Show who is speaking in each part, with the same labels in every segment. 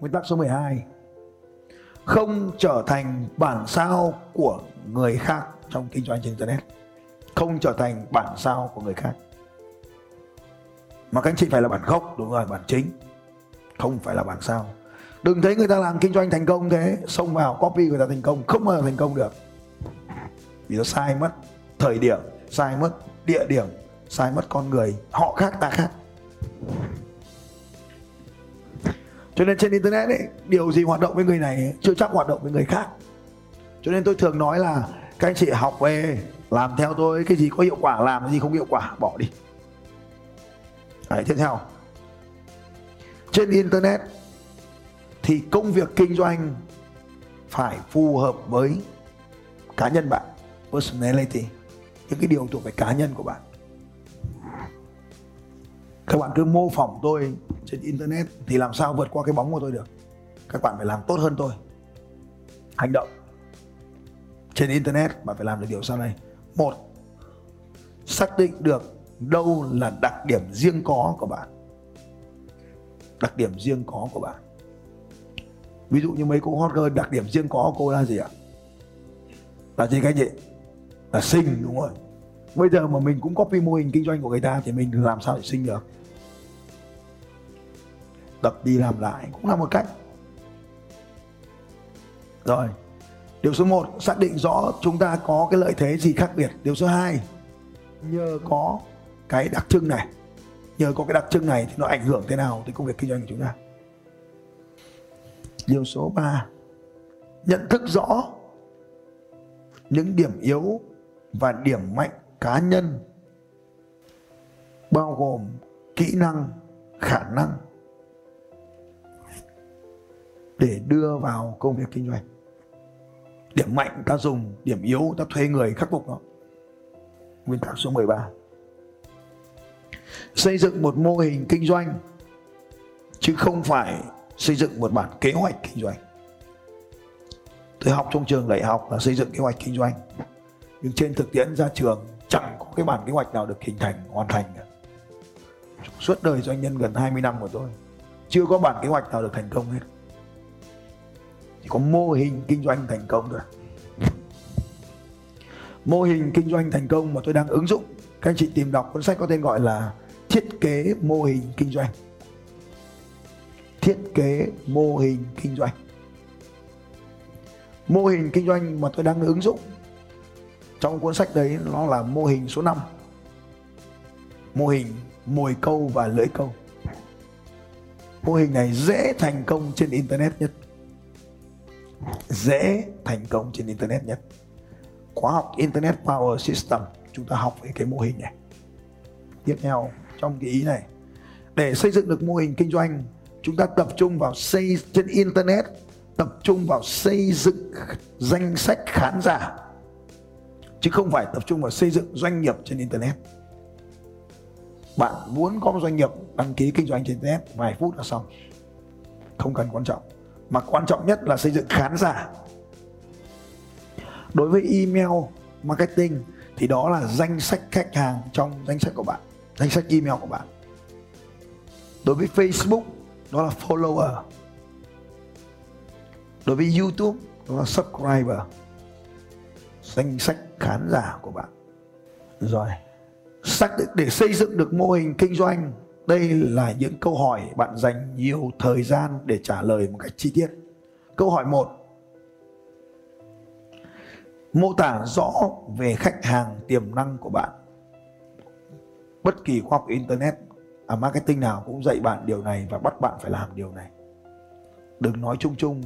Speaker 1: Nguyên tắc số 12 Không trở thành bản sao của người khác trong kinh doanh trên Internet. Không trở thành bản sao của người khác. Mà các anh chị phải là bản gốc, đúng rồi, bản chính. Không phải là bản sao. Đừng thấy người ta làm kinh doanh thành công thế Xông vào copy người ta thành công Không bao giờ thành công được. Vì nó sai mất thời điểm Sai mất địa điểm Sai mất con người Họ khác ta khác cho nên trên internet ấy điều gì hoạt động với người này chưa chắc hoạt động với người khác. Cho nên tôi thường nói là các anh chị học về làm theo tôi cái gì có hiệu quả làm cái gì không hiệu quả bỏ đi. Đấy, tiếp theo. Trên internet thì công việc kinh doanh phải phù hợp với cá nhân bạn personality. Những cái điều thuộc về cá nhân của bạn. Các bạn cứ mô phỏng tôi trên internet thì làm sao vượt qua cái bóng của tôi được? Các bạn phải làm tốt hơn tôi. Hành động. Trên internet bạn phải làm được điều sau này. Một, xác định được đâu là đặc điểm riêng có của bạn. Đặc điểm riêng có của bạn. Ví dụ như mấy cô hot girl, đặc điểm riêng có của cô là gì ạ? Là gì các anh chị? Là xinh, đúng rồi. Bây giờ mà mình cũng copy mô hình kinh doanh của người ta thì mình làm sao để xinh được? Tập đi làm lại cũng là một cách. Rồi, điều số 1 xác định rõ chúng ta có cái lợi thế gì khác biệt. Điều số 2 nhờ có cái đặc trưng này. Nhờ có cái đặc trưng này thì nó ảnh hưởng thế nào tới công việc kinh doanh của chúng ta? Điều số 3 nhận thức rõ những điểm yếu và điểm mạnh cá nhân, bao gồm kỹ năng, khả năng để đưa vào công việc kinh doanh. Điểm mạnh ta dùng, điểm yếu ta thuê người khắc phục nó. Nguyên tắc số 13 xây dựng một mô hình kinh doanh, chứ không phải xây dựng một bản kế hoạch kinh doanh. Tôi học trong trường đại học là xây dựng kế hoạch kinh doanh, nhưng trên thực tiễn ra trường chẳng có cái bản kế hoạch nào được hình thành, hoàn thành cả. Suốt đời doanh nhân gần 20 năm của tôi, chưa có bản kế hoạch nào được thành công hết chỉ có mô hình kinh doanh thành công thôi. Mô hình kinh doanh thành công mà tôi đang ứng dụng, các anh chị tìm đọc cuốn sách có tên gọi là thiết kế mô hình kinh doanh. Thiết kế mô hình kinh doanh. Mô hình kinh doanh mà tôi đang ứng dụng trong cuốn sách đấy nó là mô hình số 5 mô hình mồi câu và lưỡi câu. Mô hình này dễ thành công trên internet nhất dễ thành công trên internet nhất. Khóa học internet power system, chúng ta học về cái mô hình này. Tiếp theo, trong cái ý này, để xây dựng được mô hình kinh doanh, chúng ta tập trung vào xây trên internet, tập trung vào xây dựng danh sách khán giả, chứ không phải tập trung vào xây dựng doanh nghiệp trên internet. Bạn muốn có một doanh nghiệp đăng ký kinh doanh trên internet, vài phút là xong. Không cần quan trọng mà quan trọng nhất là xây dựng khán giả. Đối với email marketing thì đó là danh sách khách hàng trong danh sách của bạn, danh sách email của bạn. Đối với facebook, đó là follower. Đối với youtube, đó là subscriber. Danh sách khán giả của bạn. Rồi, xác định để xây dựng được mô hình kinh doanh đây là những câu hỏi bạn dành nhiều thời gian để trả lời một cách chi tiết. Câu hỏi 1 mô tả rõ về khách hàng tiềm năng của bạn. Bất kỳ khoa học internet à, marketing nào cũng dạy bạn điều này và bắt bạn phải làm điều này. Đừng nói chung chung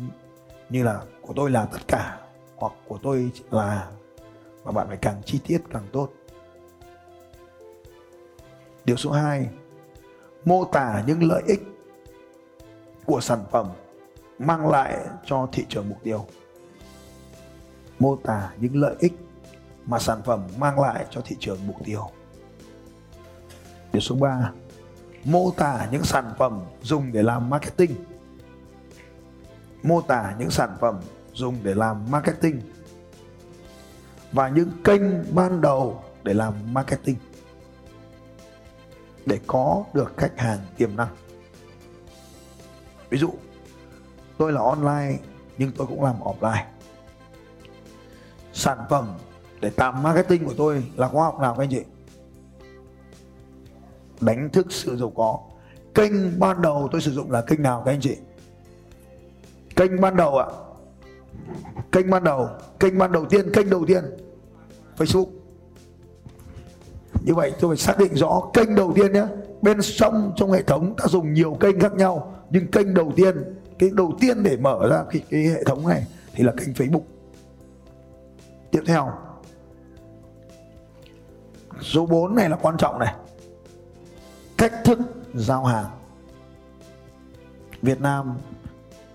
Speaker 1: như là của tôi là tất cả hoặc của tôi là mà bạn phải càng chi tiết càng tốt. Điều số 2 mô tả những lợi ích của sản phẩm mang lại cho thị trường mục tiêu. Mô tả những lợi ích mà sản phẩm mang lại cho thị trường mục tiêu. Điều số 3 mô tả những sản phẩm dùng để làm marketing. Mô tả những sản phẩm dùng để làm marketing và những kênh ban đầu để làm marketing để có được khách hàng tiềm năng. Ví dụ, tôi là online nhưng tôi cũng làm offline. Sản phẩm để tạo marketing của tôi là khóa học nào các anh chị? Đánh thức sự giàu có. Kênh ban đầu tôi sử dụng là kênh nào các anh chị? Kênh ban đầu ạ. À? kênh ban đầu. Kênh ban đầu tiên, kênh đầu tiên. Facebook như vậy tôi phải xác định rõ kênh đầu tiên nhé. Bên trong trong hệ thống ta dùng nhiều kênh khác nhau nhưng kênh đầu tiên cái đầu tiên để mở ra cái, cái hệ thống này thì là kênh Facebook. Tiếp theo. Số 4 này là quan trọng này. Cách thức giao hàng. Việt Nam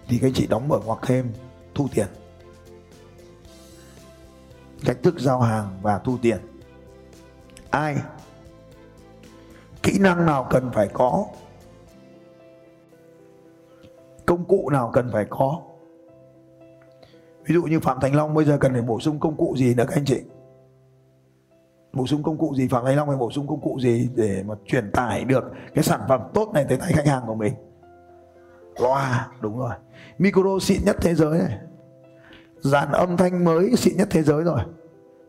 Speaker 1: thì các anh chị đóng mở ngoặc thêm thu tiền. Cách thức giao hàng và thu tiền ai? Kỹ năng nào cần phải có? Công cụ nào cần phải có? Ví dụ như phạm thành long bây giờ cần phải bổ sung công cụ gì nữa các anh chị? Bổ sung công cụ gì? Phạm thành long phải bổ sung công cụ gì để mà truyền tải được cái sản phẩm tốt này tới tay khách hàng của mình? Loa, đúng rồi. Micro xịn nhất thế giới này. Dàn âm thanh mới xịn nhất thế giới rồi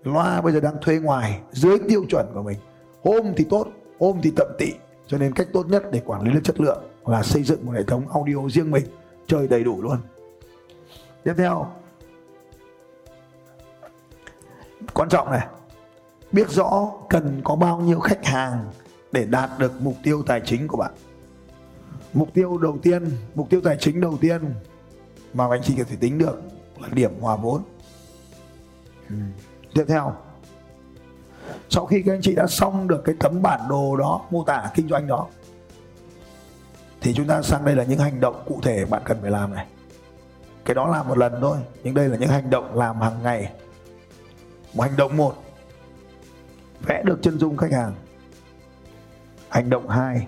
Speaker 1: loa bây giờ đang thuê ngoài, dưới tiêu chuẩn của mình. Hôm thì tốt, hôm thì tận tị. Cho nên cách tốt nhất để quản lý được chất lượng là xây dựng một hệ thống audio riêng mình, chơi đầy đủ luôn. Tiếp theo. Quan trọng này. Biết rõ cần có bao nhiêu khách hàng để đạt được mục tiêu tài chính của bạn. Mục tiêu đầu tiên, mục tiêu tài chính đầu tiên mà anh chị có thể tính được là điểm hòa vốn. Ừ tiếp theo. Sau khi các anh chị đã xong được cái tấm bản đồ đó, mô tả kinh doanh đó, thì chúng ta sang đây là những hành động cụ thể bạn cần phải làm này. Cái đó làm một lần thôi, nhưng đây là những hành động làm hàng ngày. Một hành động một, vẽ được chân dung khách hàng. Hành động hai,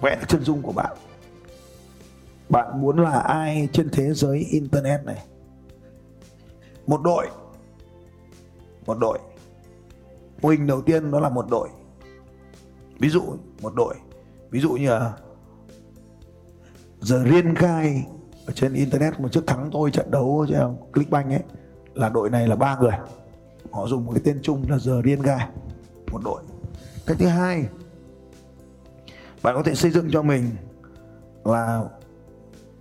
Speaker 1: vẽ được chân dung của bạn. Bạn muốn là ai trên thế giới internet này? Một đội một đội. Mô hình đầu tiên đó là một đội. Ví dụ, một đội. Ví dụ như là giờ riêng khai ở trên internet mà trước thắng tôi trận đấu cho Clickbank ấy, là đội này là ba người. Họ dùng một cái tên chung là giờ riêng khai một đội. Cái thứ hai, bạn có thể xây dựng cho mình là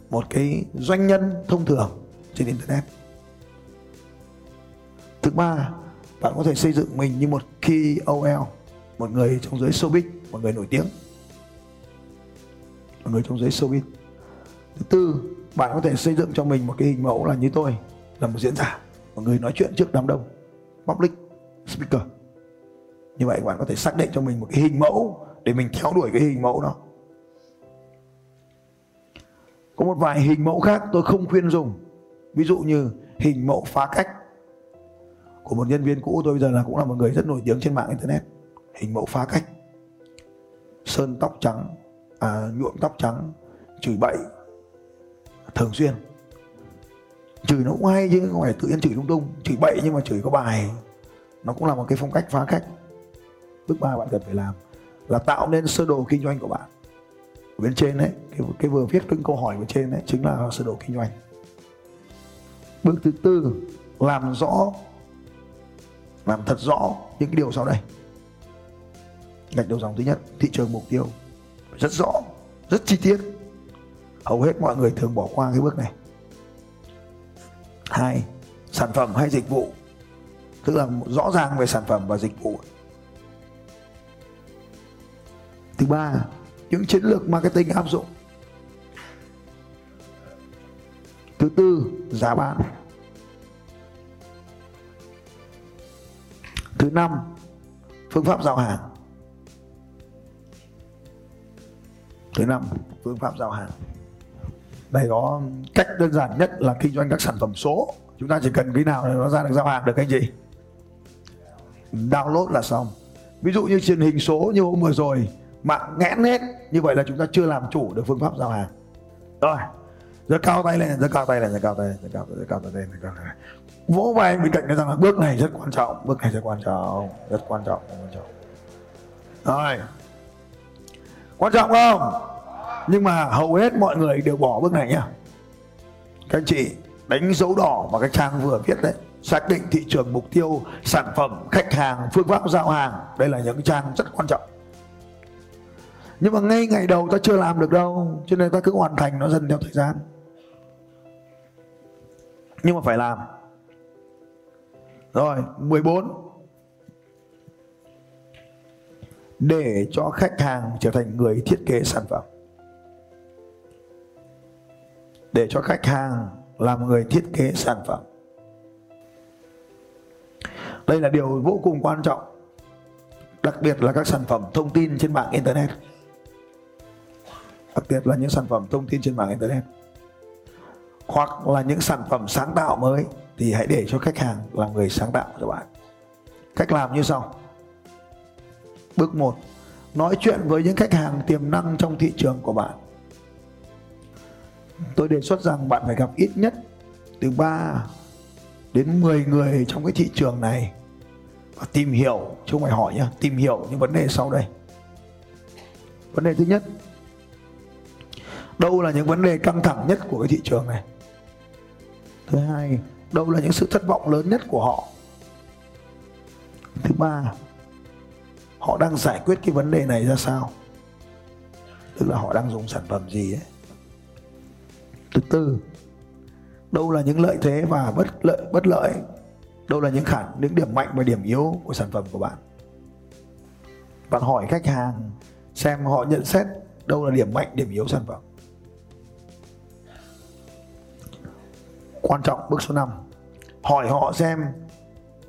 Speaker 1: một cái doanh nhân thông thường trên internet. Thứ ba bạn có thể xây dựng mình như một KOL một người trong giới showbiz, một người nổi tiếng. Một người trong giới showbiz. Thứ tư, bạn có thể xây dựng cho mình một cái hình mẫu là như tôi, là một diễn giả, một người nói chuyện trước đám đông, public speaker. Như vậy bạn có thể xác định cho mình một cái hình mẫu để mình theo đuổi cái hình mẫu đó. Có một vài hình mẫu khác tôi không khuyên dùng. Ví dụ như hình mẫu phá cách của một nhân viên cũ tôi bây giờ là cũng là một người rất nổi tiếng trên mạng internet. Hình mẫu phá cách. Sơn tóc trắng à, nhuộm tóc trắng chửi bậy. Thường xuyên. Chửi nó cũng hay chứ không phải tự nhiên chửi lung tung. Chửi bậy nhưng mà chửi có bài. Nó cũng là một cái phong cách phá cách. Bước ba bạn cần phải làm là tạo nên sơ đồ kinh doanh của bạn. Ở bên trên đấy cái, cái vừa viết những câu hỏi bên trên đấy chính là sơ đồ kinh doanh. Bước thứ tư làm rõ làm thật rõ những cái điều sau đây. Gạch đầu dòng thứ nhất, thị trường mục tiêu rất rõ, rất chi tiết. Hầu hết mọi người thường bỏ qua cái bước này. Hai, sản phẩm hay dịch vụ? Tức là rõ ràng về sản phẩm và dịch vụ. Thứ ba, những chiến lược marketing áp dụng. Thứ tư, giá bán. Thứ năm, phương pháp giao hàng. Thứ năm, phương pháp giao hàng. Đây có cách đơn giản nhất là kinh doanh các sản phẩm số. Chúng ta chỉ cần cái nào nó ra được giao hàng được anh chị download là xong. Ví dụ như truyền hình số như hôm vừa rồi, mạng nghẽn hết như vậy là chúng ta chưa làm chủ được phương pháp giao hàng. Rồi giơ cao tay lên, giơ cao tay lên, giơ cao tay lên, giơ cao giơ cao tay lên, giơ cao tay lên. Vỗ vai bên cạnh nói rằng là bước này rất quan trọng, bước này rất quan trọng, rất quan trọng, rất quan trọng. Rồi. Quan trọng không? Nhưng mà hầu hết mọi người đều bỏ bước này nhá. Các anh chị, đánh dấu đỏ vào cái trang vừa viết đấy, xác định thị trường mục tiêu, sản phẩm, khách hàng, phương pháp giao hàng, đây là những trang rất quan trọng. Nhưng mà ngay ngày đầu ta chưa làm được đâu, cho nên ta cứ hoàn thành nó dần theo thời gian nhưng mà phải làm. Rồi 14 để cho khách hàng trở thành người thiết kế sản phẩm. Để cho khách hàng làm người thiết kế sản phẩm. Đây là điều vô cùng quan trọng, đặc biệt là các sản phẩm thông tin trên mạng internet. Đặc biệt là những sản phẩm thông tin trên mạng internet hoặc là những sản phẩm sáng tạo mới thì hãy để cho khách hàng là người sáng tạo cho bạn. Cách làm như sau. Bước 1 nói chuyện với những khách hàng tiềm năng trong thị trường của bạn. Tôi đề xuất rằng bạn phải gặp ít nhất từ 3 đến 10 người trong cái thị trường này và tìm hiểu. Chứ không phải hỏi nhá, tìm hiểu những vấn đề sau đây. Vấn đề thứ nhất, đâu là những vấn đề căng thẳng nhất của cái thị trường này? Thứ hai, đâu là những sự thất vọng lớn nhất của họ? Thứ ba, họ đang giải quyết cái vấn đề này ra sao? Tức là họ đang dùng sản phẩm gì ấy? Thứ tư, đâu là những lợi thế và bất lợi bất lợi đâu là những khả, những điểm mạnh và điểm yếu của sản phẩm của bạn? Bạn hỏi khách hàng xem họ nhận xét đâu là điểm mạnh, điểm yếu sản phẩm. Quan trọng bước số 5 hỏi họ xem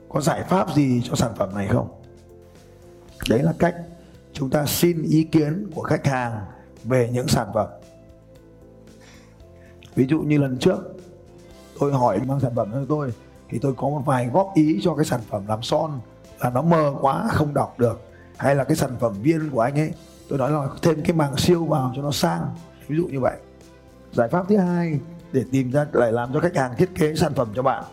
Speaker 1: có giải pháp gì cho sản phẩm này không? Đấy là cách chúng ta xin ý kiến của khách hàng về những sản phẩm. Ví dụ như lần trước, tôi hỏi mang sản phẩm cho tôi, thì tôi có một vài góp ý cho cái sản phẩm làm son là nó mờ quá, không đọc được. Hay là cái sản phẩm viên của anh ấy, tôi nói là thêm cái màng siêu vào cho nó sang. Ví dụ như vậy. Giải pháp thứ hai để tìm ra, lại làm cho khách hàng thiết kế sản phẩm cho bạn.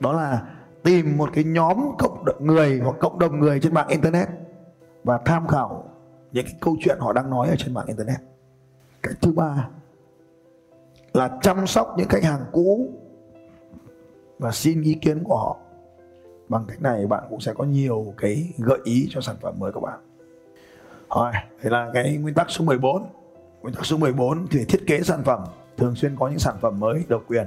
Speaker 1: Đó là tìm một cái nhóm cộng đồng người hoặc cộng đồng người trên mạng internet và tham khảo những cái câu chuyện họ đang nói ở trên mạng internet. Cái thứ ba là chăm sóc những khách hàng cũ và xin ý kiến của họ. Bằng cách này bạn cũng sẽ có nhiều cái gợi ý cho sản phẩm mới của bạn. Rồi đây là cái nguyên tắc số 14 nguyên tắc số 14 thì thiết kế sản phẩm thường xuyên có những sản phẩm mới độc quyền.